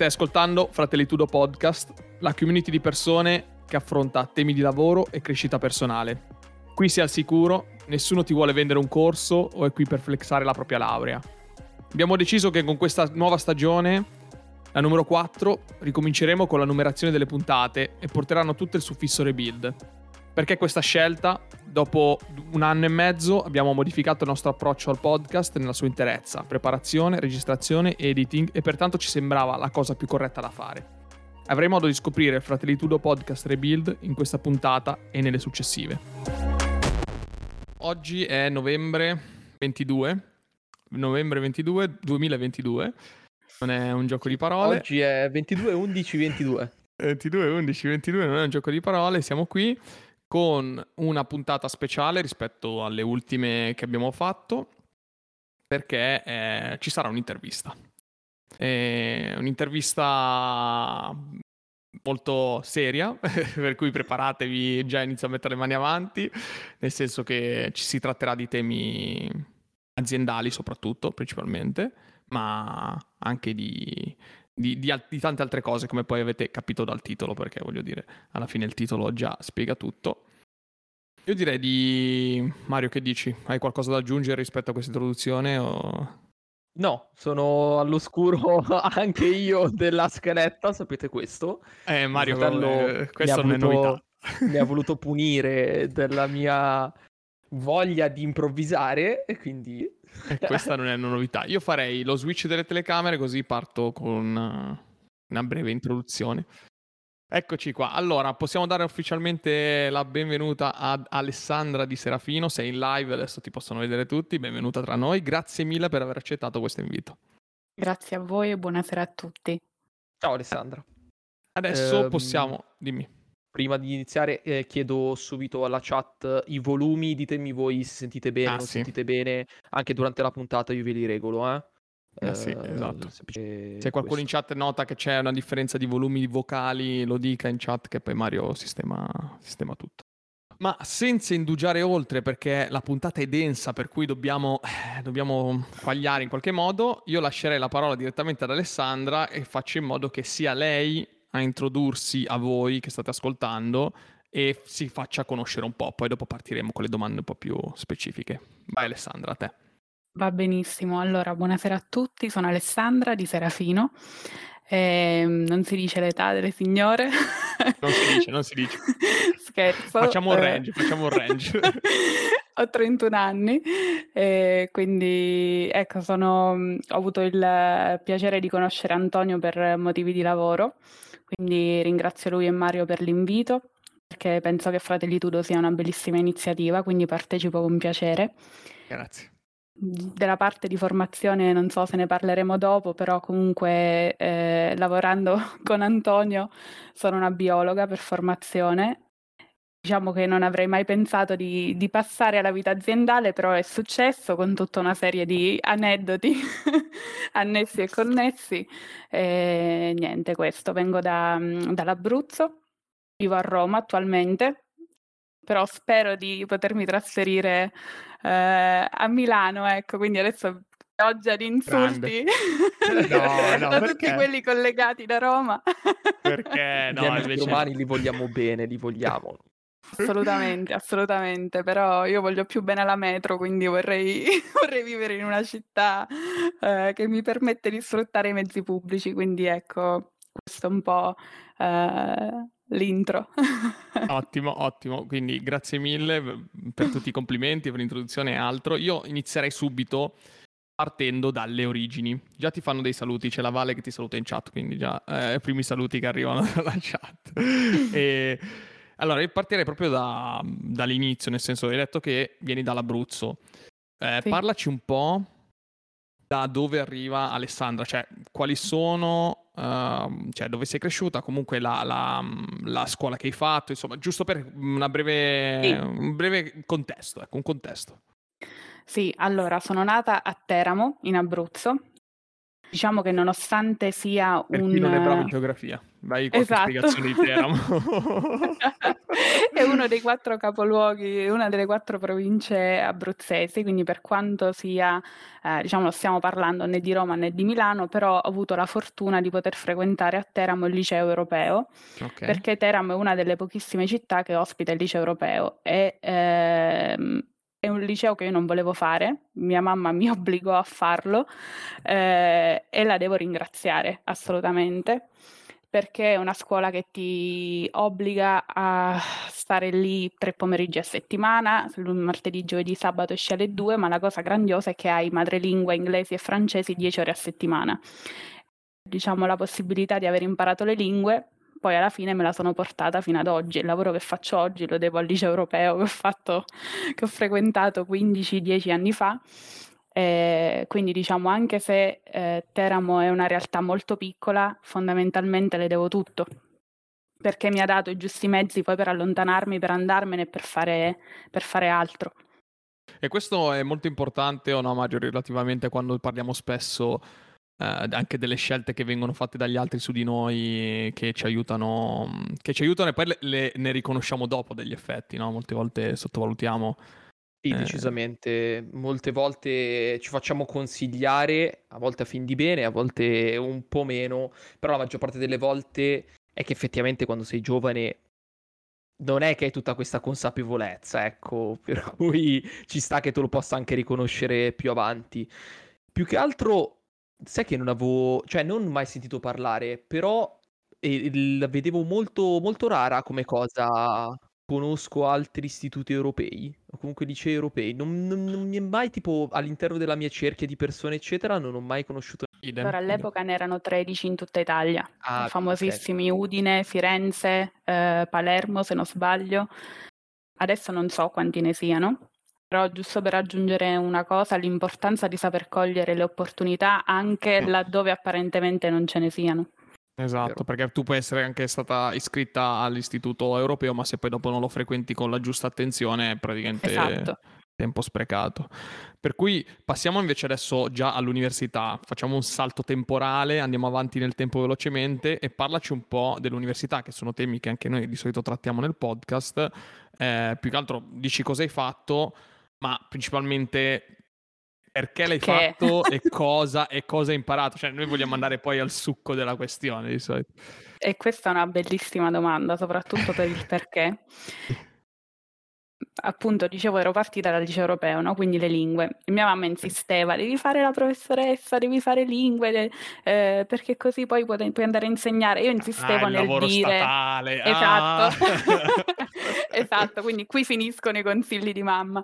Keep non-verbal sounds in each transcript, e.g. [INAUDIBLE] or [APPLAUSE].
Stai ascoltando Fratellitudo Podcast, la community di persone che affronta temi di lavoro e crescita personale. Qui sei al sicuro, nessuno ti vuole vendere un corso o è qui per flexare la propria laurea. Abbiamo deciso che con questa nuova stagione, la numero 4, ricominceremo con la numerazione delle puntate e porteranno tutte il suffisso rebuild. Perché questa scelta? Dopo un anno e mezzo abbiamo modificato il nostro approccio al podcast nella sua interezza, preparazione, registrazione, editing e pertanto ci sembrava la cosa più corretta da fare. Avrai modo di scoprire il Fratellitudo Podcast Rebuild in questa puntata e nelle successive. Oggi è novembre 22, novembre 22, 2022. Non è un gioco di parole. Oggi è 22, 11, 22. 22, 11, 22 non è un gioco di parole, siamo qui con una puntata speciale rispetto alle ultime che abbiamo fatto perché eh, ci sarà un'intervista. Eh, un'intervista molto seria, [LAUGHS] per cui preparatevi, già inizio a mettere le mani avanti, nel senso che ci si tratterà di temi aziendali soprattutto, principalmente, ma anche di, di, di, di, tante altre cose, come poi avete capito dal titolo, perché voglio dire, alla fine il titolo già spiega tutto. Io direi di Mario, che dici? Hai qualcosa da aggiungere rispetto a questa introduzione? O... No, sono all'oscuro [LAUGHS] anche io della scaletta, sapete questo? Eh, Mario, eh, questo non voluto, è novità. mi ha voluto punire della mia voglia di improvvisare e quindi... E questa non è una novità. Io farei lo switch delle telecamere così parto con una breve introduzione. Eccoci qua. Allora, possiamo dare ufficialmente la benvenuta ad Alessandra Di Serafino. Sei in live, adesso ti possono vedere tutti. Benvenuta tra noi. Grazie mille per aver accettato questo invito. Grazie a voi e buonasera a tutti. Ciao Alessandra. Adesso ehm, possiamo, dimmi. Prima di iniziare eh, chiedo subito alla chat i volumi, ditemi voi se sentite bene o ah, non sì. sentite bene. Anche durante la puntata io ve li regolo, eh. Eh sì, esatto. Se qualcuno questo. in chat nota che c'è una differenza di volumi vocali, lo dica in chat che poi Mario sistema, sistema tutto. Ma senza indugiare oltre, perché la puntata è densa, per cui dobbiamo, eh, dobbiamo in qualche modo, io lascerei la parola direttamente ad Alessandra e faccio in modo che sia lei a introdursi a voi che state ascoltando e si faccia conoscere un po'. Poi dopo partiremo con le domande un po' più specifiche. Vai Alessandra, a te. Va benissimo. Allora, buonasera a tutti, sono Alessandra di Serafino. Ehm, non si dice l'età delle signore. Non si dice, non si dice. [LAUGHS] Scherzo. Facciamo un eh. range, facciamo un range. [LAUGHS] Ho 31 anni, e quindi ecco, sono, ho avuto il piacere di conoscere Antonio per motivi di lavoro, quindi ringrazio lui e Mario per l'invito, perché penso che Fratellitudo sia una bellissima iniziativa, quindi partecipo con piacere. Grazie della parte di formazione non so se ne parleremo dopo, però comunque eh, lavorando [LAUGHS] con Antonio sono una biologa per formazione. Diciamo che non avrei mai pensato di, di passare alla vita aziendale, però è successo con tutta una serie di aneddoti [LAUGHS] annessi e connessi. E niente, questo. Vengo da, dall'Abruzzo, vivo a Roma attualmente, però spero di potermi trasferire eh, a Milano, ecco, quindi adesso pioggia di insulti no, no, [LAUGHS] da tutti quelli collegati da Roma. perché no, Gli invece... romani li vogliamo bene, li vogliamo. Assolutamente, assolutamente, però io voglio più bene alla metro, quindi vorrei, [LAUGHS] vorrei vivere in una città eh, che mi permette di sfruttare i mezzi pubblici, quindi ecco, questo è un po' eh, l'intro. [LAUGHS] ottimo, ottimo. Quindi grazie mille per tutti i complimenti, per l'introduzione e altro. Io inizierei subito partendo dalle origini. Già ti fanno dei saluti, c'è la Vale che ti saluta in chat, quindi già eh, primi saluti che arrivano [LAUGHS] dalla chat. e, allora, io partirei proprio da, dall'inizio, nel senso, hai detto che vieni dall'Abruzzo. Eh, sì. Parlaci un po' da dove arriva Alessandra, cioè quali sono, uh, cioè dove sei cresciuta, comunque la, la, la, scuola che hai fatto, insomma, giusto per breve, sì. un breve contesto, ecco, un contesto. Sì, allora sono nata a Teramo, in Abruzzo, Diciamo che nonostante sia per un... chi non è bravo in geografia, vai con esatto. spiegazione di Teramo. [LAUGHS] è uno dei quattro capoluoghi, una delle quattro province abruzzesi, quindi per quanto sia, eh, diciamo, non stiamo parlando né di Roma né di Milano, però ho avuto la fortuna di poter frequentare a Teramo il liceo europeo, okay. perché Teramo è una delle pochissime città che ospita il liceo europeo e ehm, è un liceo che io non volevo fare, mia mamma mi [LAUGHS] obbligò a farlo eh, e la devo ringraziare assolutamente perché è una scuola che ti obbliga a stare lì tre pomeriggi a settimana, martedì, giovedì, sabato esci alle due, ma la cosa grandiosa è che hai madrelingua inglesi e francesi dieci ore a settimana. Diciamo la possibilità di aver imparato le lingue poi alla fine me la sono portata fino ad oggi. Il lavoro che faccio oggi lo devo al liceo europeo che ho, fatto, che ho frequentato 15-10 anni fa. Eh, quindi diciamo anche se eh, Teramo è una realtà molto piccola, fondamentalmente le devo tutto perché mi ha dato i giusti mezzi poi per allontanarmi, per andarmene e per fare, per fare altro. E questo è molto importante, o no, Mario, relativamente quando parliamo spesso eh, anche delle scelte che vengono fatte dagli altri su di noi che ci aiutano, che ci aiutano e poi le, le, ne riconosciamo dopo degli effetti, no? Molte volte sottovalutiamo. Sì, eh... decisamente. Molte volte ci facciamo consigliare, a volte a fin di bene, a volte un po' meno, però la maggior parte delle volte è che effettivamente quando sei giovane non è che hai tutta questa consapevolezza, ecco, [LAUGHS] per cui ci sta che tu lo possa anche riconoscere più avanti. Più che altro sai che non avevo, cioè non mai sentito parlare, però eh, la vedevo molto, molto rara come cosa. Conosco altri istituti europei, o comunque licei europei. Non, non, non mi è mai, tipo, all'interno della mia cerchia di persone, eccetera, non ho mai conosciuto. Idem. Allora, all'epoca ne erano 13 in tutta Italia, ah, famosissimi okay. Udine, Firenze, eh, Palermo, se non sbaglio. Adesso non so quanti ne siano, però giusto per aggiungere una cosa, l'importanza di saper cogliere le opportunità anche laddove apparentemente non ce ne siano. Esatto, perché tu puoi essere anche stata iscritta all'istituto europeo, ma se poi dopo non lo frequenti con la giusta attenzione, è praticamente esatto. tempo sprecato. Per cui passiamo invece adesso già all'università, facciamo un salto temporale, andiamo avanti nel tempo velocemente e parlaci un po' dell'università, che sono temi che anche noi di solito trattiamo nel podcast. Eh, più che altro dici cosa hai fatto, ma principalmente perché l'hai che... fatto e [LAUGHS] cosa, e cosa hai imparato? Cioè, noi vogliamo andare poi al succo della questione di solito. E questa è una bellissima domanda, soprattutto per il perché. [LAUGHS] Appunto, dicevo, ero partita dal liceo europeo, no? quindi le lingue. Mia mamma insisteva, devi fare la professoressa, devi fare lingue, eh, perché così poi puoi, puoi, andare a insegnare. Io insistevo ah, nel dire... Statale. Esatto. Ah. [LAUGHS] esatto, quindi qui finiscono i consigli di mamma.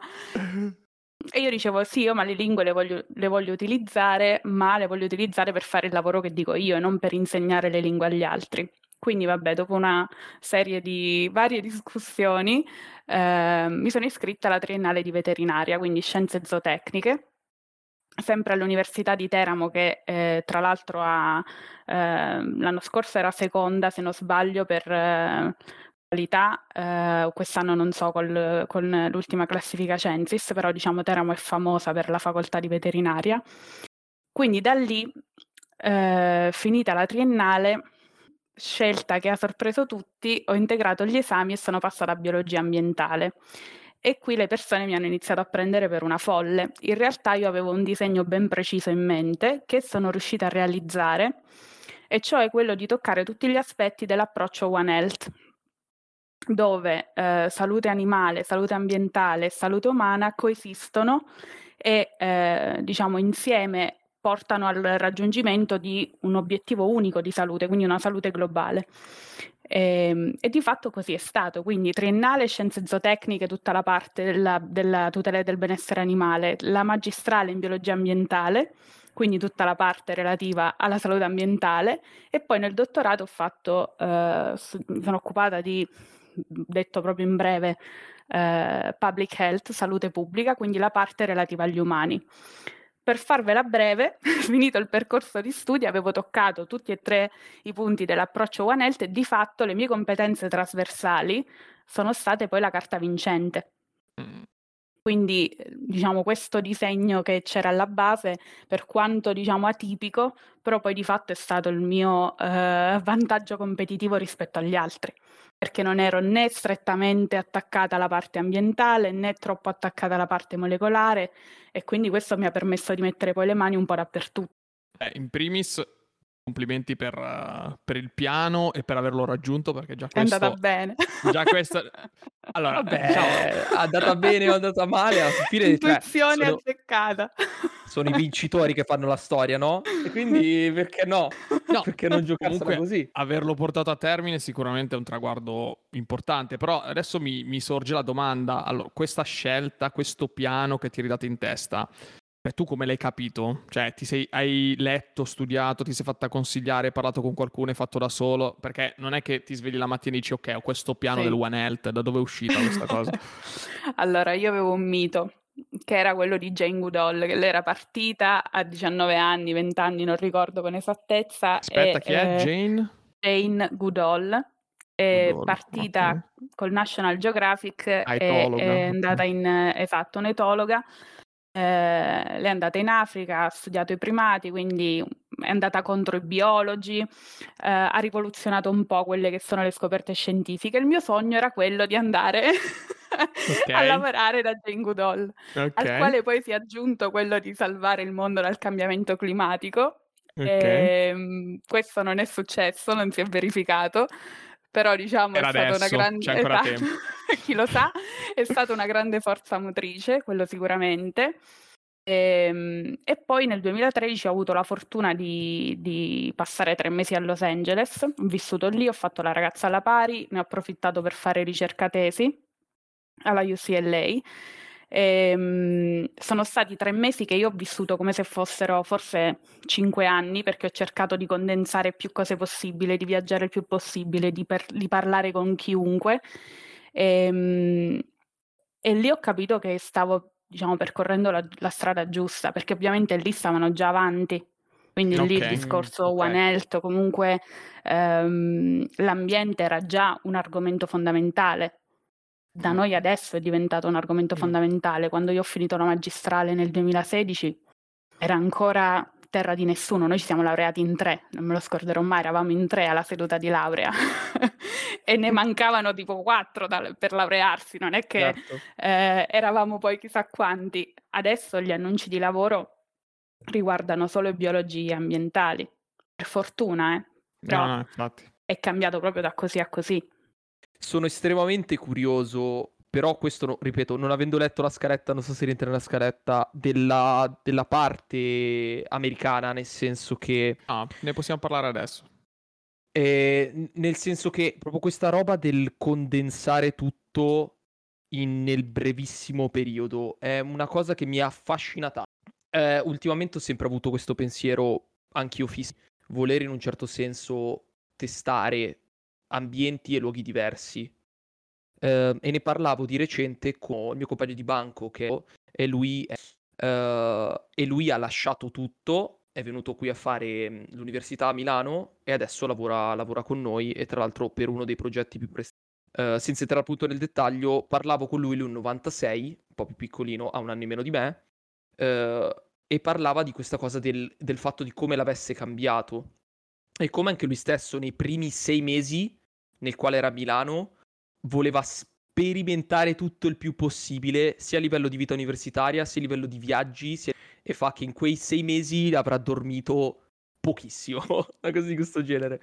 E io dicevo sì, io ma le lingue le voglio, le voglio, utilizzare, ma le voglio utilizzare per fare il lavoro che dico io e non per insegnare le lingue agli altri. Quindi vabbè, dopo una serie di varie discussioni eh, mi sono iscritta alla triennale di veterinaria, quindi scienze zootecniche, sempre all'Università di Teramo che eh, tra l'altro ha, eh, l'anno scorso era seconda se non sbaglio per eh, qualità, eh, quest'anno non so col, con l'ultima classifica Censis, però diciamo Teramo è famosa per la facoltà di veterinaria. Quindi da lì, eh, finita la triennale, scelta che ha sorpreso tutti, ho integrato gli esami e sono passata a biologia ambientale. E qui le persone mi hanno iniziato a prendere per una folle. In realtà io avevo un disegno ben preciso in mente che sono riuscita a realizzare, e cioè quello di toccare tutti gli aspetti dell'approccio One Health, dove eh, salute animale, salute ambientale e salute umana coesistono e eh, diciamo insieme portano al raggiungimento di un obiettivo unico di salute, quindi una salute globale. E, ehm, e, di fatto così è stato, quindi triennale scienze zootecniche, tutta la parte della, della tutela del benessere animale, la magistrale in biologia ambientale, quindi tutta la parte relativa alla salute ambientale e poi nel dottorato ho fatto, eh, sono occupata di, detto proprio in breve, eh, public health, salute pubblica, quindi la parte relativa agli umani per farvela breve, [LAUGHS] finito il percorso di studi, avevo toccato tutti e tre i punti dell'approccio One Health e di fatto le mie competenze trasversali sono state poi la carta vincente. Quindi, diciamo, questo disegno che c'era alla base, per quanto, diciamo, atipico, però poi di fatto è stato il mio eh, vantaggio competitivo rispetto agli altri, perché non ero né strettamente attaccata alla parte ambientale né troppo attaccata alla parte molecolare e quindi questo mi ha permesso di mettere poi le mani un po' dappertutto. Eh, in primis complimenti per, uh, per, il piano e per averlo raggiunto perché già questo... [LAUGHS] È andata bene. Già questo... Allora, Vabbè, diciamo, è andata bene o è andata male, alla fine... Cioè, Intuizione cioè, sono, azzeccata. Sono i vincitori che fanno la storia, no? E quindi perché no? No, perché non giocarsela così? Averlo portato a termine sicuramente è un traguardo importante, però adesso mi, mi sorge la domanda, allora, questa scelta, questo piano che ti eri dato in testa, Beh, tu come l'hai capito? Cioè, ti sei, hai letto, studiato, ti sei fatta consigliare, hai parlato con qualcuno, hai fatto da solo? Perché non è che ti svegli la mattina e dici, ok, ho questo piano sì. del One Health, da dove è uscita questa [LAUGHS] cosa? allora, io avevo un mito, che era quello di Jane Goodall, che lei era partita a 19 anni, 20 anni, non ricordo con esattezza. Aspetta, e, chi è? Eh, Jane? Jane Goodall. È Goodall, partita okay. col National Geographic, è, è andata in... esatto, un'etologa lei è andata in Africa, ha studiato i primati, quindi è andata contro i biologi, eh, ha rivoluzionato un po' quelle che sono le scoperte scientifiche. Il mio sogno era quello di andare [LAUGHS] okay. a lavorare da Jane Goodall, okay. al quale poi si è aggiunto quello di salvare il mondo dal cambiamento climatico. Okay. E, ehm, questo non è successo, non si è verificato però diciamo Era è stata adesso, una grande tempo. [LAUGHS] chi lo sa, è stata una grande forza motrice, quello sicuramente. E, ehm, e, poi nel 2013 ho avuto la fortuna di, di, passare tre mesi a Los Angeles, ho vissuto lì, ho fatto la ragazza alla pari, ne ho approfittato per fare ricerca tesi alla UCLA Ehm, sono stati tre mesi che io ho vissuto come se fossero forse cinque anni, perché ho cercato di condensare più cose possibile, di viaggiare il più possibile, di, per, di parlare con chiunque. Ehm, e lì ho capito che stavo, diciamo, percorrendo la, la strada giusta, perché ovviamente lì stavano già avanti. Quindi okay. lì il discorso okay. One Health, comunque ehm, l'ambiente era già un argomento fondamentale da noi adesso è diventato un argomento mm. fondamentale. Quando io ho finito la magistrale nel 2016 era ancora terra di nessuno, noi ci siamo laureati in tre, non me lo scorderò mai, eravamo in tre alla seduta di laurea [LAUGHS] e ne mancavano tipo quattro da, per laurearsi, non è che certo. eh, eravamo poi chissà quanti. Adesso gli annunci di lavoro riguardano solo biologie ambientali, per fortuna, eh. Però no, no, è cambiato proprio da così a così. Sono estremamente curioso, però questo, ripeto, non avendo letto la scaletta, non so se rientra nella scaletta, della, della parte americana, nel senso che... Ah, ne possiamo parlare adesso. Eh, nel senso che proprio questa roba del condensare tutto in, nel brevissimo periodo è una cosa che mi ha affascinata. Eh, ultimamente ho sempre avuto questo pensiero, anch'io fisso, voler in un certo senso testare ambienti e luoghi diversi. Uh, e ne parlavo di recente con il mio compagno di banco che e lui, è, uh, e lui ha lasciato tutto, è venuto qui a fare mm, l'università a Milano e adesso lavora, lavora con noi e tra l'altro per uno dei progetti più prestigiosi. Uh, senza entrare appunto nel dettaglio, parlavo con lui, lui un 96, un po' più piccolino, ha un anno in meno di me, e parlava di questa cosa del, del fatto di come l'avesse cambiato e come anche lui stesso nei primi sei mesi nel quale era a Milano voleva sperimentare tutto il più possibile, sia a livello di vita universitaria, sia a livello di viaggi, sia... e fa che in quei sei mesi avrà dormito pochissimo, [LAUGHS] una cosa di questo genere.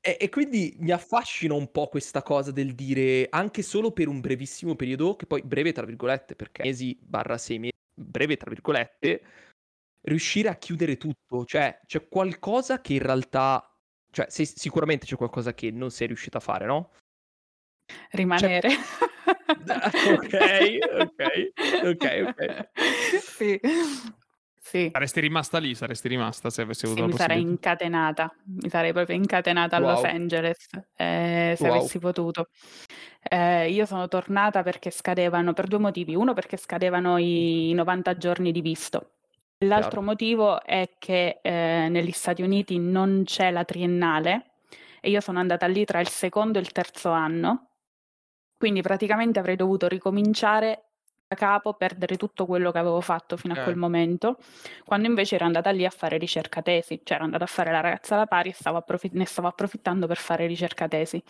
E, e, quindi mi affascina un po' questa cosa del dire anche solo per un brevissimo periodo, che poi breve tra virgolette, perché mesi barra sei mesi, breve tra virgolette, riuscire a chiudere tutto, cioè c'è qualcosa che in realtà, cioè sei, sicuramente c'è qualcosa che non sei riuscita a fare, no? Rimanere. Cioè... ok, ok, ok, ok. Sì. Sì. Saresti rimasta lì, saresti rimasta se avessi avuto sì, la mi sarei incatenata, mi sarei proprio incatenata wow. a Los Angeles eh, se wow. avessi potuto. Eh, io sono tornata perché scadevano, per due motivi. Uno perché scadevano i 90 giorni di visto L'altro Chiaro. motivo è che eh, negli Stati Uniti non c'è la triennale e io sono andata lì tra il secondo e il terzo anno, quindi praticamente avrei dovuto ricominciare capo, perdere tutto quello che avevo fatto fino a quel Eh. momento, quando invece ero andata lì a fare ricerca tesi, cioè ero andata a fare la ragazza alla pari e stavo approfitt- ne stavo approfittando per fare ricerca tesi.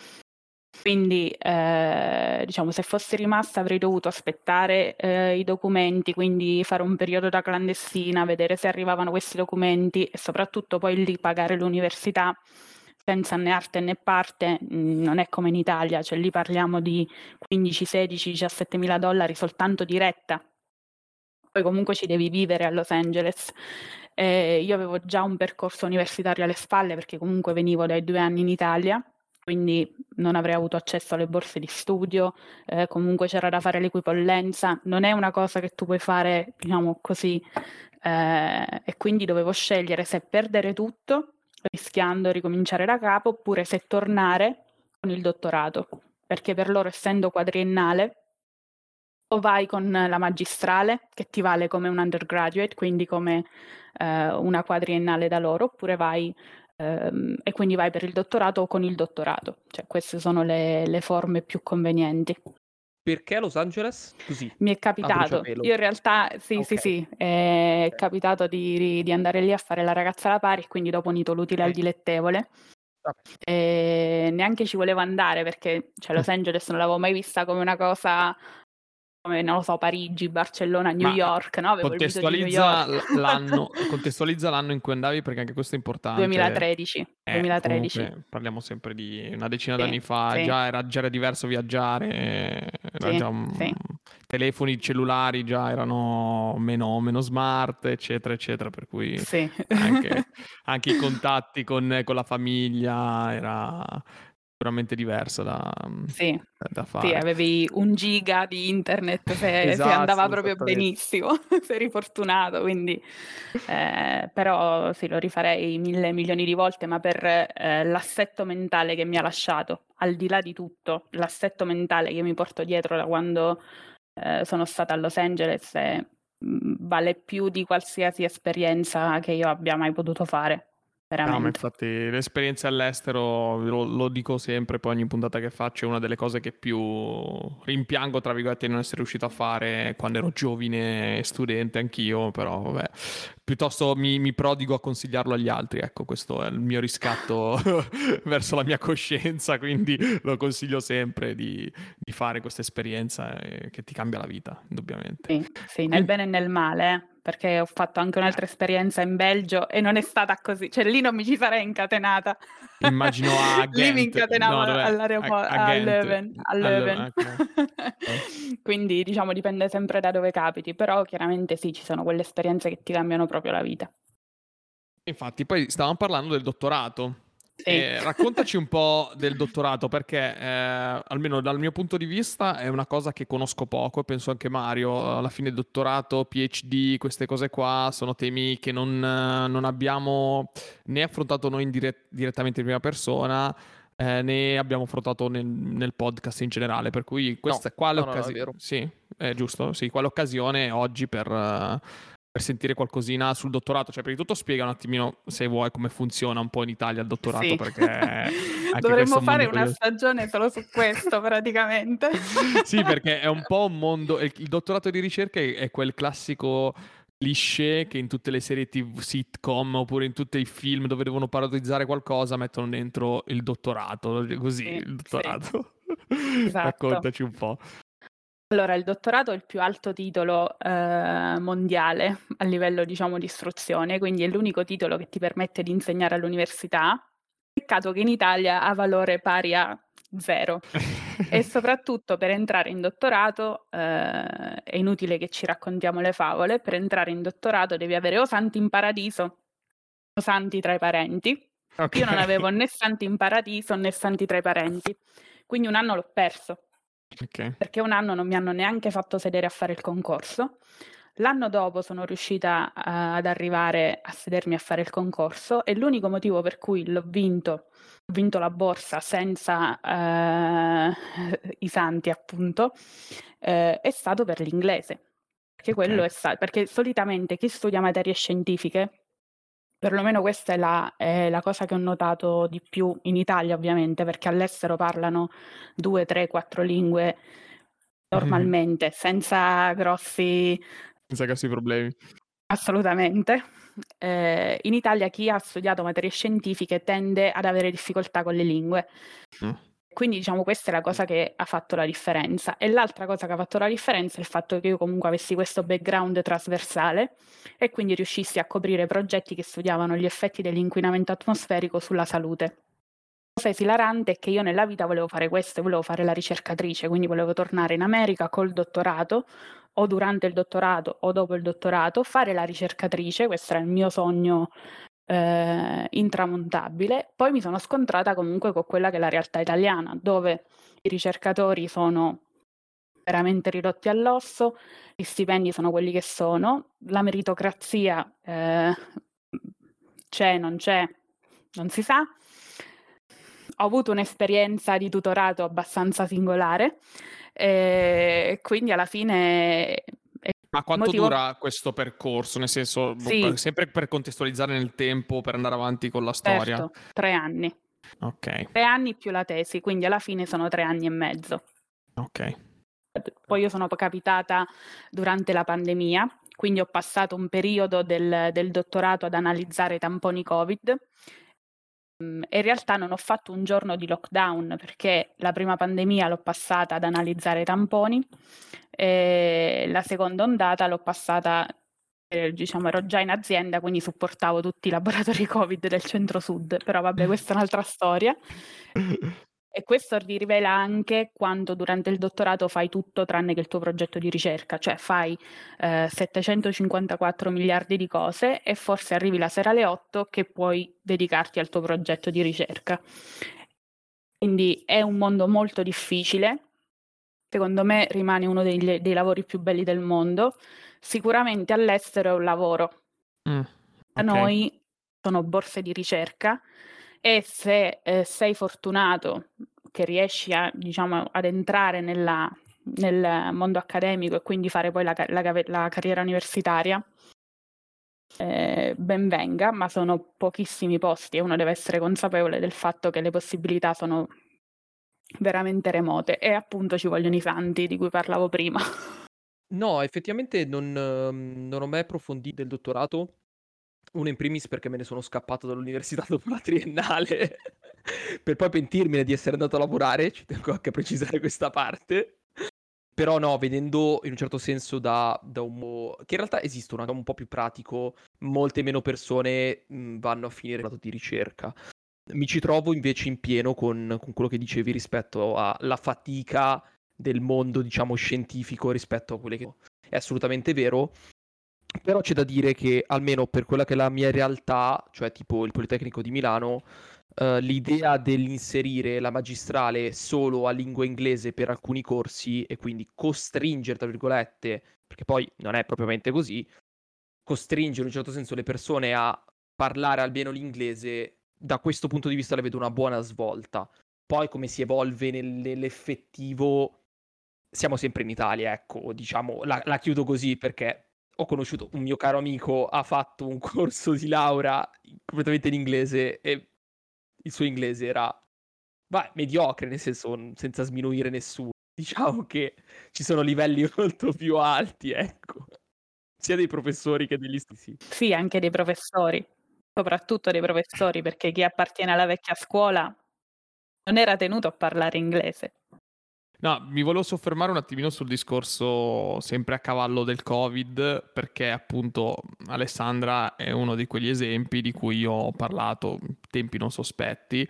Quindi, eh, diciamo, se fossi rimasta avrei dovuto aspettare eh, i documenti, quindi fare un periodo da clandestina, vedere se arrivavano questi documenti e soprattutto poi lì pagare l'università senza né arte né parte, mh, non è come in Italia, cioè lì parliamo di 15, 16, 17 mila dollari soltanto di retta. Poi comunque ci devi vivere a Los Angeles. Eh, io avevo già un percorso universitario alle spalle perché comunque venivo dai due anni in Italia, quindi non avrei avuto accesso alle borse di studio, eh, comunque c'era da fare l'equipollenza, non è una cosa che tu puoi fare, diciamo così, eh, e quindi dovevo scegliere se perdere tutto rischiando di ricominciare da capo oppure se tornare con il dottorato, perché per loro essendo quadriennale o vai con la magistrale che ti vale come un undergraduate, quindi come eh, una quadriennale da loro, oppure vai ehm, e quindi vai per il dottorato o con il dottorato, cioè queste sono le, le forme più convenienti. Perché Los Angeles? Così. Mi è capitato, io in realtà sì, sì, Ok. sì, è Ok. capitato di, di andare lì a fare la ragazza alla pari, quindi dopo unito l'utile al Ok. dilettevole. Vabbè. E neanche ci volevo andare perché cioè, Los [LAUGHS] Angeles non l'avevo mai vista come una cosa come non lo so, Parigi, Barcellona, New Ma York, no? Avevo di New Contestualizza York. l'anno, [LAUGHS] contestualizza l'anno in cui andavi perché anche questo è importante. 2013, Eh, 2013. comunque parliamo sempre di una decina Sì, d'anni fa, sì. già, era, già era diverso viaggiare, Sì, già sì. telefoni cellulari già erano meno, meno smart, eccetera, eccetera, per cui anche, [LAUGHS] anche i contatti con, con la famiglia era sicuramente diversa da, Sì, da sì, fare. avevi un giga di internet se, se Esatto, andava proprio benissimo, [LAUGHS] se eri fortunato, quindi eh, però sì, lo rifarei mille milioni di volte, ma per eh, l'assetto mentale che mi ha lasciato, al di là di tutto, l'assetto mentale che mi porto dietro da quando eh, sono stata a Los Angeles mh, vale più di qualsiasi esperienza che io abbia mai potuto fare, No, ma veramente. infatti l'esperienza all'estero, lo, lo dico sempre, poi ogni puntata che faccio è una delle cose che più rimpiango, tra virgolette, di non essere riuscito a fare quando ero giovine e studente anch'io, però vabbè, piuttosto mi, mi prodigo a consigliarlo agli altri, ecco, questo è il mio riscatto [LAUGHS] verso la mia coscienza, quindi lo consiglio sempre di, di fare questa esperienza eh, che ti cambia la vita, indubbiamente. Sì, sì, nel bene e nel male, eh, perché ho fatto anche un'altra esperienza in Belgio e non è stata così, cioè lì non mi ci sarei incatenata. Immagino a Lì mi Ghent, incatenavo no, all'aeroporto, A- a a, Ghent. Leuven, a A Leuven. Leuven, [LAUGHS] Quindi diciamo dipende sempre da dove capiti, però chiaramente sì, ci sono quelle esperienze che ti cambiano proprio la vita. Infatti, poi stavamo parlando del dottorato. Sì. Eh, raccontaci un po' del dottorato, perché eh, almeno dal mio punto di vista è una cosa che conosco poco e penso anche Mario. Alla fine dottorato, PhD, queste cose qua sono temi che non, non abbiamo né affrontato noi dire- direttamente in prima persona. eh, né abbiamo affrontato nel, nel podcast in generale, per cui questa è qua no, no, no, l'occasione. vero. sì, è giusto, sì, qua l'occasione oggi per, eh, per sentire qualcosina sul dottorato. Cioè, prima di tutto spiega un attimino, se vuoi, come funziona un po' in Italia il dottorato, Sì. perché [LAUGHS] Dovremmo fare una curioso. stagione solo su questo praticamente. [LAUGHS] Sì, perché è un po' un mondo. Il il dottorato di ricerca è è quel classico cliché che in tutte le serie TV sitcom oppure in tutti i film dove devono parodizzare qualcosa mettono dentro il dottorato. Così, Sì, il sì. dottorato. [LAUGHS] Esatto. Raccontaci un po'. Allora, il dottorato è il più alto titolo eh, mondiale a livello, diciamo, di istruzione, quindi è l'unico titolo che ti permette di insegnare all'università. Peccato che in Italia ha valore pari a zero. E [LAUGHS] soprattutto per entrare in dottorato, eh, è inutile che ci raccontiamo le favole, per entrare in dottorato devi avere o santi in paradiso o santi tra i parenti. Ok. Io non avevo né santi in paradiso né santi tra i parenti, quindi un anno l'ho perso Ok. perché un anno non mi hanno neanche fatto sedere a fare il concorso. L'anno dopo sono riuscita eh, ad arrivare a sedermi a fare il concorso e l'unico motivo per cui l'ho vinto, ho vinto la borsa senza eh, i santi appunto, eh, è stato per l'inglese. Perché quello Ok. è stato, perché solitamente chi studia materie scientifiche, perlomeno questa è la, è la cosa che ho notato di più in Italia ovviamente, perché all'estero parlano due, tre, quattro lingue normalmente, [LAUGHS] senza grossi... Senza grossi problemi. Assolutamente. Eh, in Italia chi ha studiato materie scientifiche tende ad avere difficoltà con le lingue. Mm. Quindi diciamo questa è la cosa che ha fatto la differenza. E l'altra cosa che ha fatto la differenza è il fatto che io comunque avessi questo background trasversale e quindi riuscissi a coprire progetti che studiavano gli effetti dell'inquinamento atmosferico sulla salute. La cosa esilarante è che io nella vita volevo fare questo, volevo fare la ricercatrice, quindi volevo tornare in America col dottorato o durante il dottorato o dopo il dottorato, fare la ricercatrice, questo era il mio sogno eh, intramontabile. Poi mi sono scontrata comunque con quella che è la realtà italiana, dove i ricercatori sono veramente ridotti all'osso, gli stipendi sono quelli che sono, la meritocrazia eh, c'è, non c'è, non si sa. Ho avuto un'esperienza di tutorato abbastanza singolare, e quindi alla fine ma quanto motivo... dura questo percorso? Nel senso, boh, sì. sempre per contestualizzare nel tempo, per andare avanti con la storia? Certo, tre anni. Ok. Tre anni più la tesi, quindi alla fine sono tre anni e mezzo. Ok. Poi io sono capitata durante la pandemia, quindi ho passato un periodo del, del dottorato ad analizzare tamponi Covid Mhmm, in realtà non ho fatto un giorno di lockdown perché la prima pandemia l'ho passata ad analizzare tamponi e la seconda ondata l'ho passata, eh, diciamo, ero già in azienda, quindi supportavo tutti i laboratori Covid del centro-sud, però vabbè, questa è un'altra storia. E questo rivela anche quando durante il dottorato fai tutto tranne che il tuo progetto di ricerca, cioè fai eh, 754 miliardi di cose e forse arrivi la sera alle 8 che puoi dedicarti al tuo progetto di ricerca. Quindi è un mondo molto difficile, secondo me rimane uno dei, dei lavori più belli del mondo, sicuramente all'estero è un lavoro. Mm, okay. A noi sono borse di ricerca e se eh, sei fortunato che riesci a, diciamo, ad entrare nella, nel mondo accademico e quindi fare poi la, la, la carriera universitaria, eh, ben venga, ma sono pochissimi posti e uno deve essere consapevole del fatto che le possibilità sono veramente remote e appunto ci vogliono i santi di cui parlavo prima. No, effettivamente non, ehm, non ho mai approfondito il dottorato uno in primis perché me ne sono scappato dall'università [LAUGHS] dopo la triennale, [LAUGHS] per poi pentirmene di essere andato a lavorare, ci tengo anche a precisare questa parte. Però no, vedendo in un certo senso da, da un... che in realtà anche un po' più pratico, molte meno persone vanno a finire il lato di ricerca. Mi ci trovo invece in pieno con, con quello che dicevi rispetto alla fatica del mondo, diciamo, scientifico rispetto a quelle che... È assolutamente vero, però c'è da dire che almeno per quella che è la mia realtà, cioè tipo il Politecnico di Milano, uh, l'idea dell'inserire la magistrale solo a lingua inglese per alcuni corsi e quindi costringere, tra virgolette, perché poi non è propriamente così, costringere in un certo senso le persone a parlare almeno l'inglese, da questo punto di vista la vedo una buona svolta. Poi come si evolve nell'effettivo, siamo sempre in Italia, ecco, diciamo, la, la chiudo così perché ho conosciuto un mio caro amico, ha fatto un [LAUGHS] corso di laurea completamente in inglese e il suo inglese era beh, mediocre, nel senso senza sminuire nessuno. [LAUGHS] Diciamo che ci sono livelli [LAUGHS] molto più alti, ecco. Sia dei professori che degli studenti. Sì, anche dei professori, soprattutto dei professori, perché chi appartiene alla vecchia scuola non era tenuto a parlare inglese. No, mi volevo soffermare un attimino sul discorso sempre a cavallo del Covid, perché appunto Alessandra è uno di quegli esempi di cui io ho parlato in tempi non sospetti.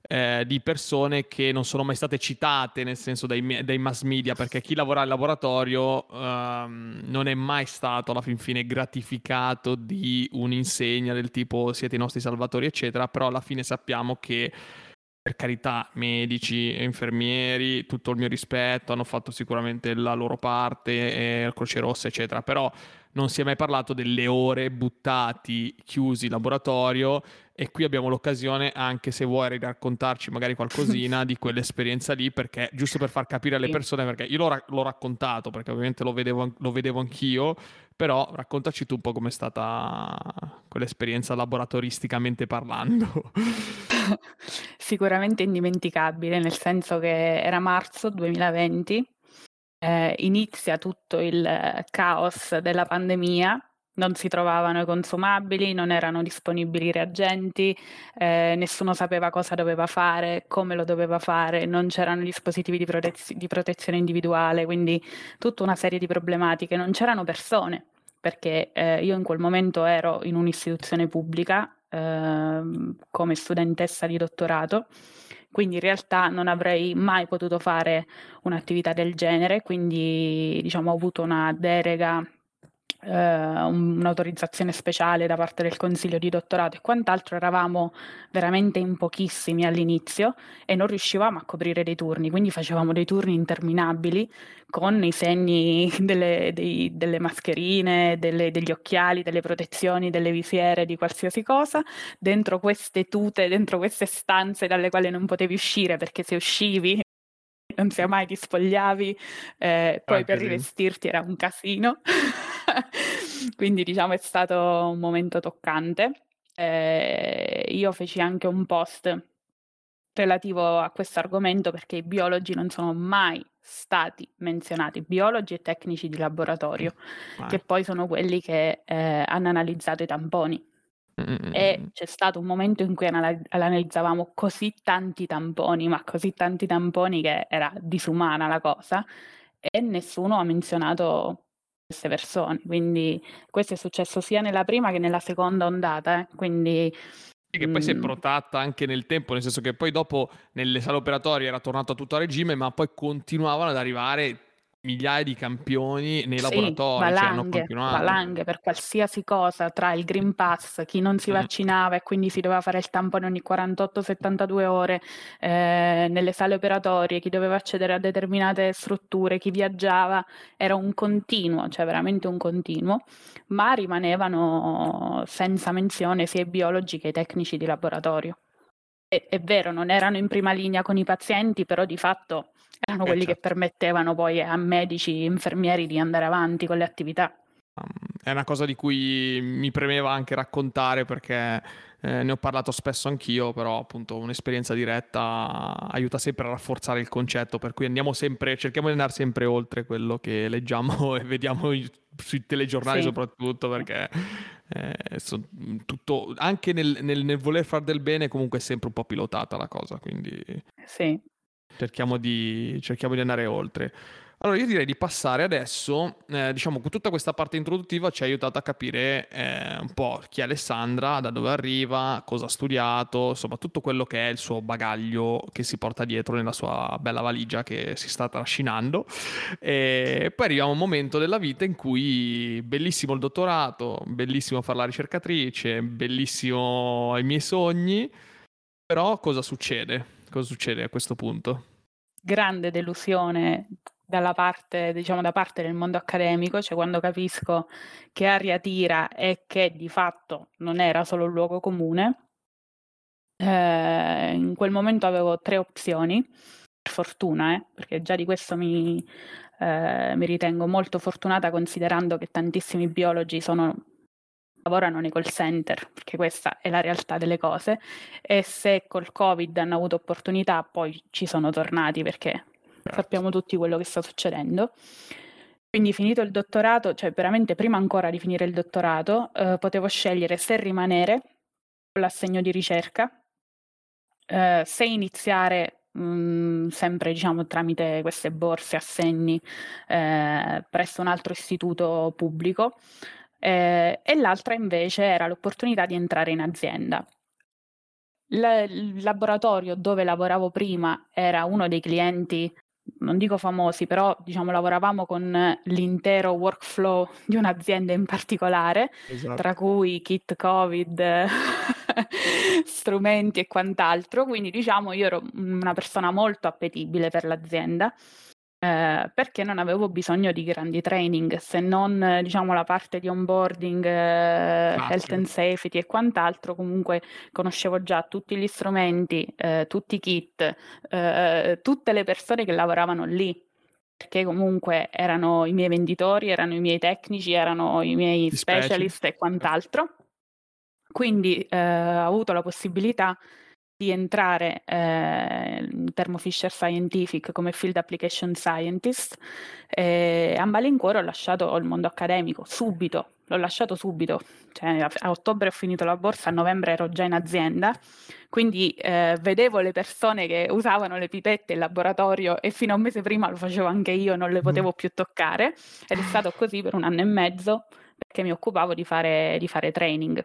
Eh, di persone che non sono mai state citate nel senso dai, dai mass media perché chi lavora in laboratorio ehm, non è mai stato alla fin fine gratificato di un'insegna del tipo siete i nostri salvatori eccetera però alla fine sappiamo che per carità, medici e infermieri, tutto il mio rispetto, hanno fatto sicuramente la loro parte, eh, Croce Rossa, eccetera, però non si è mai parlato delle ore buttati, chiusi in laboratorio e qui abbiamo l'occasione, anche se vuoi raccontarci magari qualcosina [LAUGHS] di quell'esperienza lì, perché giusto per far capire alle persone, perché io l'ho, l'ho raccontato, perché ovviamente lo vedevo, lo vedevo anch'io, però raccontaci tu un po' com'è stata quell'esperienza laboratoristicamente parlando. [LAUGHS] Sicuramente indimenticabile, nel senso che era marzo 2020 eh, inizia tutto il caos della pandemia, non si trovavano i consumabili, non erano disponibili i reagenti, eh, nessuno sapeva cosa doveva fare, come lo doveva fare, non c'erano dispositivi di, protez- di protezione individuale, quindi tutta una serie di problematiche, non c'erano persone, perché eh, io in quel momento ero in un'istituzione pubblica eh, come studentessa di dottorato quindi in realtà non avrei mai potuto fare un'attività del genere, quindi diciamo ho avuto una delega eh, un'autorizzazione speciale da parte del consiglio di dottorato e quant'altro, eravamo veramente in pochissimi all'inizio e non riuscivamo a coprire dei turni, quindi facevamo dei turni interminabili con i segni [LAUGHS] delle, dei, delle mascherine, delle, degli occhiali, delle protezioni, delle visiere, di qualsiasi cosa, dentro queste tute, dentro queste stanze dalle quali non potevi uscire perché se uscivi non sia mai ti spogliavi, eh, poi per rivestirti era un casino. [LAUGHS] [LAUGHS] Quindi diciamo è stato un momento toccante. Eh, io feci anche un post relativo a questo argomento perché i biologi non sono mai stati menzionati, biologi e tecnici di laboratorio, ah. che poi sono quelli che eh, hanno analizzato i tamponi. E c'è stato un momento in cui anal- analizzavamo così tanti tamponi, ma così tanti tamponi che era disumana la cosa, e nessuno ha menzionato queste persone. Quindi questo è successo sia nella prima che nella seconda ondata. Eh? Quindi che poi si è mm. protratta anche nel tempo, nel senso che poi dopo nelle sale operatorie era tornato tutto a regime, ma poi continuavano ad arrivare migliaia di campioni nei sì, laboratori, valanghe, cioè valanghe per qualsiasi cosa, tra il Green Pass, chi non si vaccinava e quindi si doveva fare il tampone ogni 48-72 ore eh, nelle sale operatorie, chi doveva accedere a determinate strutture, chi viaggiava, era un continuo, cioè veramente un continuo, ma rimanevano senza menzione sia i biologi che i tecnici di laboratorio. È, è vero, non erano in prima linea con i pazienti, però di fatto erano eh, quelli certo. che permettevano poi a medici, infermieri di andare avanti con le attività. È una cosa di cui mi premeva anche raccontare perché eh, ne ho parlato spesso anch'io, però appunto un'esperienza diretta aiuta sempre a rafforzare il concetto, per cui andiamo sempre, cerchiamo di andare sempre oltre quello che leggiamo [LAUGHS] e vediamo sui telegiornali sì. soprattutto perché eh, tutto, anche nel, nel, nel voler fare del bene comunque è sempre un po' pilotata la cosa, quindi... Sì, cerchiamo di, cerchiamo di andare oltre. Allora, io direi di passare adesso, eh, diciamo, tutta questa parte introduttiva ci ha aiutato a capire eh, un po' chi è Alessandra, da dove arriva, cosa ha studiato, insomma, tutto quello che è il suo bagaglio che si porta dietro nella sua bella valigia che si sta trascinando. E poi arriviamo a un momento della vita in cui bellissimo il dottorato, bellissimo fare la ricercatrice, bellissimo i miei sogni, però cosa succede? Cosa succede a questo punto? Grande delusione dalla parte, diciamo, da parte del mondo accademico, cioè quando capisco che aria tira e che di fatto non era solo un luogo comune. Eh, in quel momento avevo tre opzioni, per fortuna, eh, perché già di questo mi, eh, mi ritengo molto fortunata considerando che tantissimi biologi sono lavorano nei call center, perché questa è la realtà delle cose, e se col Covid hanno avuto opportunità poi ci sono tornati perché certo. sappiamo tutti quello che sta succedendo. Quindi finito il dottorato, cioè veramente prima ancora di finire il dottorato, eh, potevo scegliere se rimanere con l'assegno di ricerca, eh, se iniziare mh, mm, sempre diciamo tramite queste borse, assegni eh, presso un altro istituto pubblico, eh, e l'altra invece era l'opportunità di entrare in azienda. L- il laboratorio dove lavoravo prima era uno dei clienti, non dico famosi, però diciamo lavoravamo con l'intero workflow di un'azienda in particolare, esatto. tra cui kit Covid, [LAUGHS] strumenti e quant'altro, quindi diciamo io ero una persona molto appetibile per l'azienda eh, perché non avevo bisogno di grandi training, se non diciamo la parte di onboarding, eh, health and safety e quant'altro, comunque conoscevo già tutti gli strumenti, eh, tutti i kit, eh, tutte le persone che lavoravano lì perché comunque erano i miei venditori, erano i miei tecnici, erano i miei specialist e quant'altro. Quindi eh, ho avuto la possibilità di entrare eh, in Thermo Fisher Scientific come Field Application Scientist. Eh, a malincuore ho lasciato il mondo accademico subito, l'ho lasciato subito, cioè, a, a, ottobre ho finito la borsa, a novembre ero già in azienda, quindi eh, vedevo le persone che usavano le pipette in laboratorio e fino a un mese prima lo facevo anche io, non le potevo più toccare ed è stato così per un anno e mezzo perché mi occupavo di fare, di fare training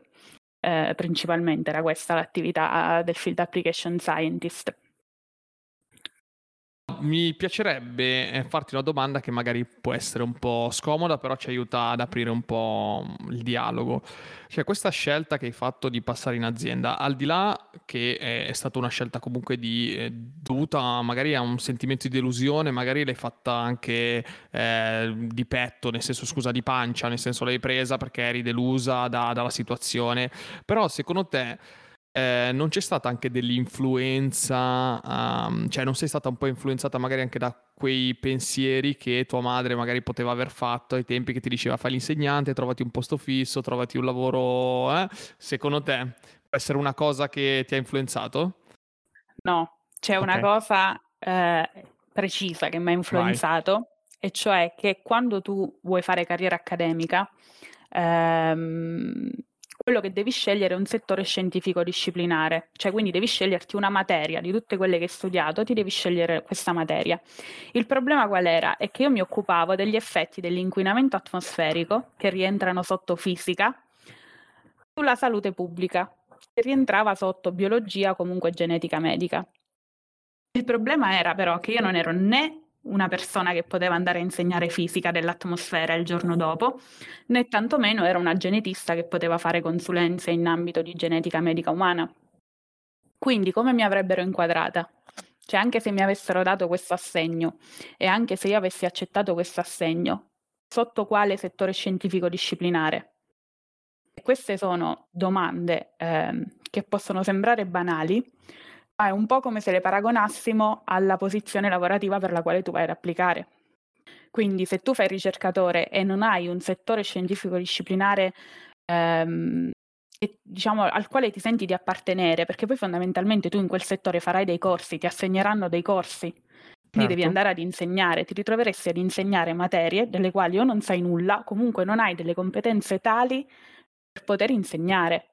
eh, principalmente era questa l'attività del Field Application Scientist. Mi piacerebbe eh, farti una domanda che magari può essere un po' scomoda, però ci aiuta ad aprire un po' il dialogo. Cioè, questa scelta che hai fatto di passare in azienda, al di là che è stata una scelta comunque di, eh, dovuta magari a un sentimento di delusione, magari l'hai fatta anche eh, di petto, nel senso, scusa, di pancia, nel senso l'hai presa perché eri delusa da, dalla situazione, però secondo te eh, non c'è stata anche dell'influenza, um, cioè non sei stata un po' influenzata magari anche da quei pensieri che tua madre magari poteva aver fatto ai tempi che ti diceva fai l'insegnante, trovati un posto fisso, trovati un lavoro, eh? secondo te può essere una cosa che ti ha influenzato? No, c'è okay. una cosa eh, precisa che mi ha influenzato, Vai. e cioè che quando tu vuoi fare carriera accademica, ehm, quello che devi scegliere è un settore scientifico disciplinare, cioè quindi devi sceglierti una materia di tutte quelle che hai studiato, ti devi scegliere questa materia. Il problema qual era? È che io mi occupavo degli effetti dell'inquinamento atmosferico, che rientrano sotto fisica, sulla salute pubblica, che rientrava sotto biologia, comunque genetica medica. Il problema era però che io non ero né una persona che poteva andare a insegnare fisica dell'atmosfera il giorno dopo, né tantomeno era una genetista che poteva fare consulenze in ambito di genetica medica umana. Quindi come mi avrebbero inquadrata? Cioè anche se mi avessero dato questo assegno e anche se io avessi accettato questo assegno, sotto quale settore scientifico disciplinare? queste sono domande eh, che possono sembrare banali, è un po' come se le paragonassimo alla posizione lavorativa per la quale tu vai ad applicare. Quindi se tu fai ricercatore e non hai un settore scientifico disciplinare ehm, che, diciamo, al quale ti senti di appartenere, perché poi fondamentalmente tu in quel settore farai dei corsi, ti assegneranno dei corsi, quindi certo. devi andare ad insegnare, ti ritroveresti ad insegnare materie delle quali o non sai nulla, comunque non hai delle competenze tali per poter insegnare.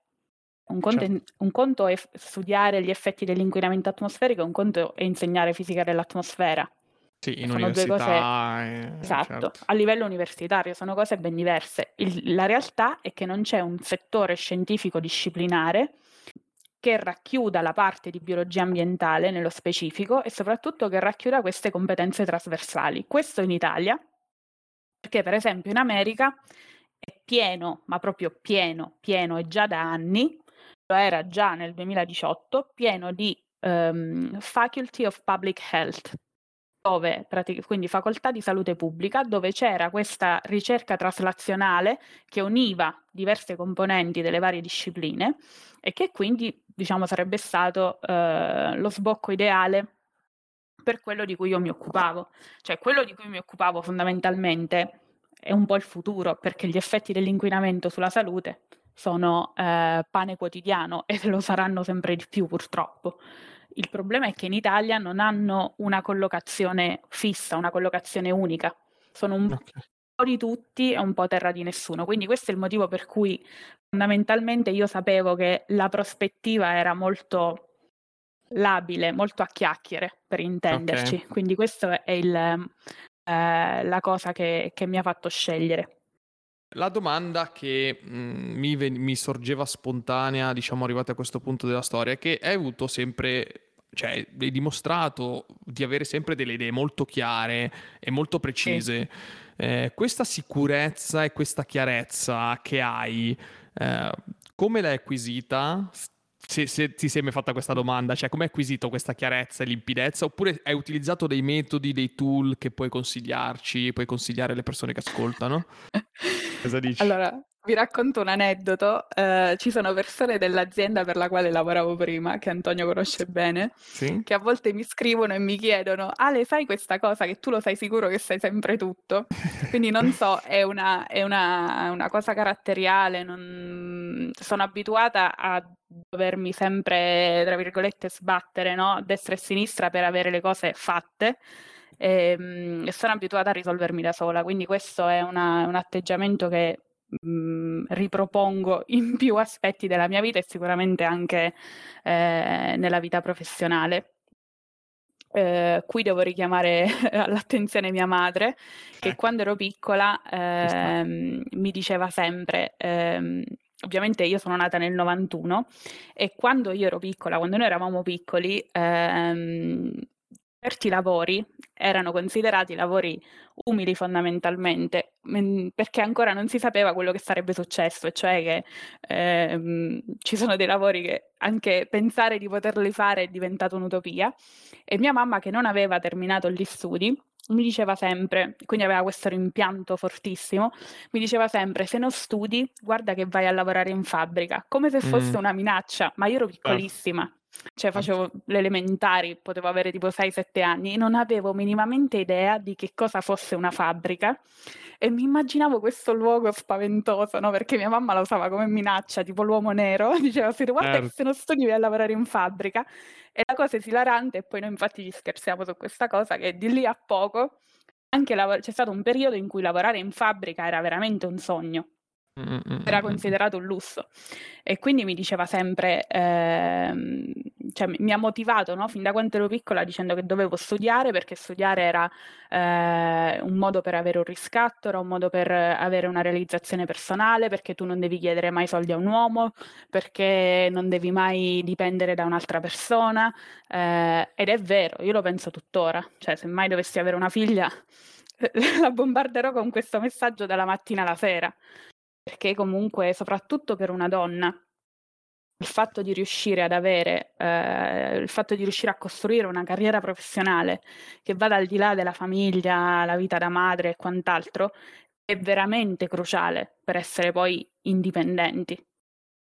Un conto, certo. un conto, è studiare gli effetti dell'inquinamento atmosferico, un conto è insegnare fisica dell'atmosfera. Sì, in sono università. Due cose... Eh, esatto, certo. a livello universitario sono cose ben diverse. Il, la realtà è che non c'è un settore scientifico disciplinare che racchiuda la parte di biologia ambientale nello specifico e soprattutto che racchiuda queste competenze trasversali. Questo in Italia, perché per esempio in America è pieno, ma proprio pieno, pieno e già da anni, era già nel 2018, pieno di um, Faculty of Public Health, dove, quindi facoltà di salute pubblica, dove c'era questa ricerca traslazionale che univa diverse componenti delle varie discipline e che quindi diciamo sarebbe stato uh, lo sbocco ideale per quello di cui io mi occupavo. Cioè quello di cui mi occupavo fondamentalmente è un po' il futuro, perché gli effetti dell'inquinamento sulla salute sono eh, pane quotidiano e [LAUGHS] lo saranno sempre di più purtroppo. Il problema è che in Italia non hanno una collocazione fissa, una collocazione unica. Sono un okay. po' di tutti e un po' terra di nessuno. Quindi questo è il motivo per cui fondamentalmente io sapevo che la prospettiva era molto labile, molto a chiacchiere, per intenderci. Okay. Quindi questa è il, eh, la cosa che, che mi ha fatto scegliere. La domanda che mh, mi, mi, sorgeva spontanea, diciamo, arrivati a questo punto della storia, è che hai avuto sempre, cioè, hai dimostrato di avere sempre delle idee molto chiare e molto precise. Sì. Eh, questa sicurezza e questa chiarezza che hai, eh, come l'hai acquisita? Se, se, ti sei mai fatta questa domanda, cioè come hai acquisito questa chiarezza e limpidezza, oppure hai utilizzato dei metodi, dei tool che puoi consigliarci, puoi consigliare alle persone che ascoltano? [LAUGHS] Cosa dici? Allora, vi racconto un aneddoto. Eh, ci sono persone dell'azienda per la quale lavoravo prima, che Antonio conosce bene, sì? che a volte mi scrivono e mi chiedono: Ale, sai questa cosa che tu lo sai sicuro che sai sempre tutto? [LAUGHS] Quindi non so, è una, è una, una cosa caratteriale. Non... Sono abituata a dovermi sempre, tra virgolette, sbattere no? a destra e a sinistra per avere le cose fatte e, ehm, e sono abituata a risolvermi da sola, quindi questo è una, un atteggiamento che mh, mhmm, ripropongo [LAUGHS] in più aspetti della mia vita e sicuramente anche eh, nella vita professionale. Eh, qui devo richiamare [LAUGHS] all'attenzione mia madre, che ecco. quando ero piccola ehm, mi diceva sempre, ehm, ovviamente io sono nata nel 91 e quando io ero piccola, quando noi eravamo piccoli, ehm, certi lavori erano considerati lavori umili fondamentalmente, perché ancora non si sapeva quello che sarebbe successo, e cioè che ehm, ci sono dei lavori che anche pensare di poterli fare è diventato un'utopia. E mia mamma, che non aveva terminato gli studi, mi diceva sempre, quindi aveva questo rimpianto fortissimo, mi diceva sempre se non studi guarda che vai a lavorare in fabbrica, come se fosse mm. una minaccia, ma io ero certo. piccolissima. Cioè facevo le elementari, potevo avere tipo 6-7 anni, non avevo minimamente idea di che cosa fosse una fabbrica e mi immaginavo questo luogo spaventoso, no? Perché mia mamma la usava come minaccia, tipo l'uomo nero, [LAUGHS] diceva sì, guarda certo. che se non studi vai a lavorare in fabbrica. E la cosa esilarante, e poi noi infatti ci scherziamo su questa cosa, che di lì a poco anche lav- c'è stato un periodo in cui lavorare in fabbrica era veramente un sogno. Era considerato un lusso. E quindi mi diceva sempre, ehm, cioè mi ha motivato no? fin da quando ero piccola dicendo che dovevo studiare perché studiare era eh, un modo per avere un riscatto, era un modo per avere una realizzazione personale, perché tu non devi chiedere mai soldi a un uomo, perché non devi mai dipendere da un'altra persona eh, ed è vero, io lo penso tuttora, cioè se mai dovessi avere una figlia [LAUGHS] la bombarderò con questo messaggio dalla mattina alla sera perché comunque soprattutto per una donna il fatto di riuscire ad avere, eh, il fatto di riuscire a costruire una carriera professionale che vada al di là della famiglia, la vita da madre e quant'altro, è veramente cruciale per essere poi indipendenti.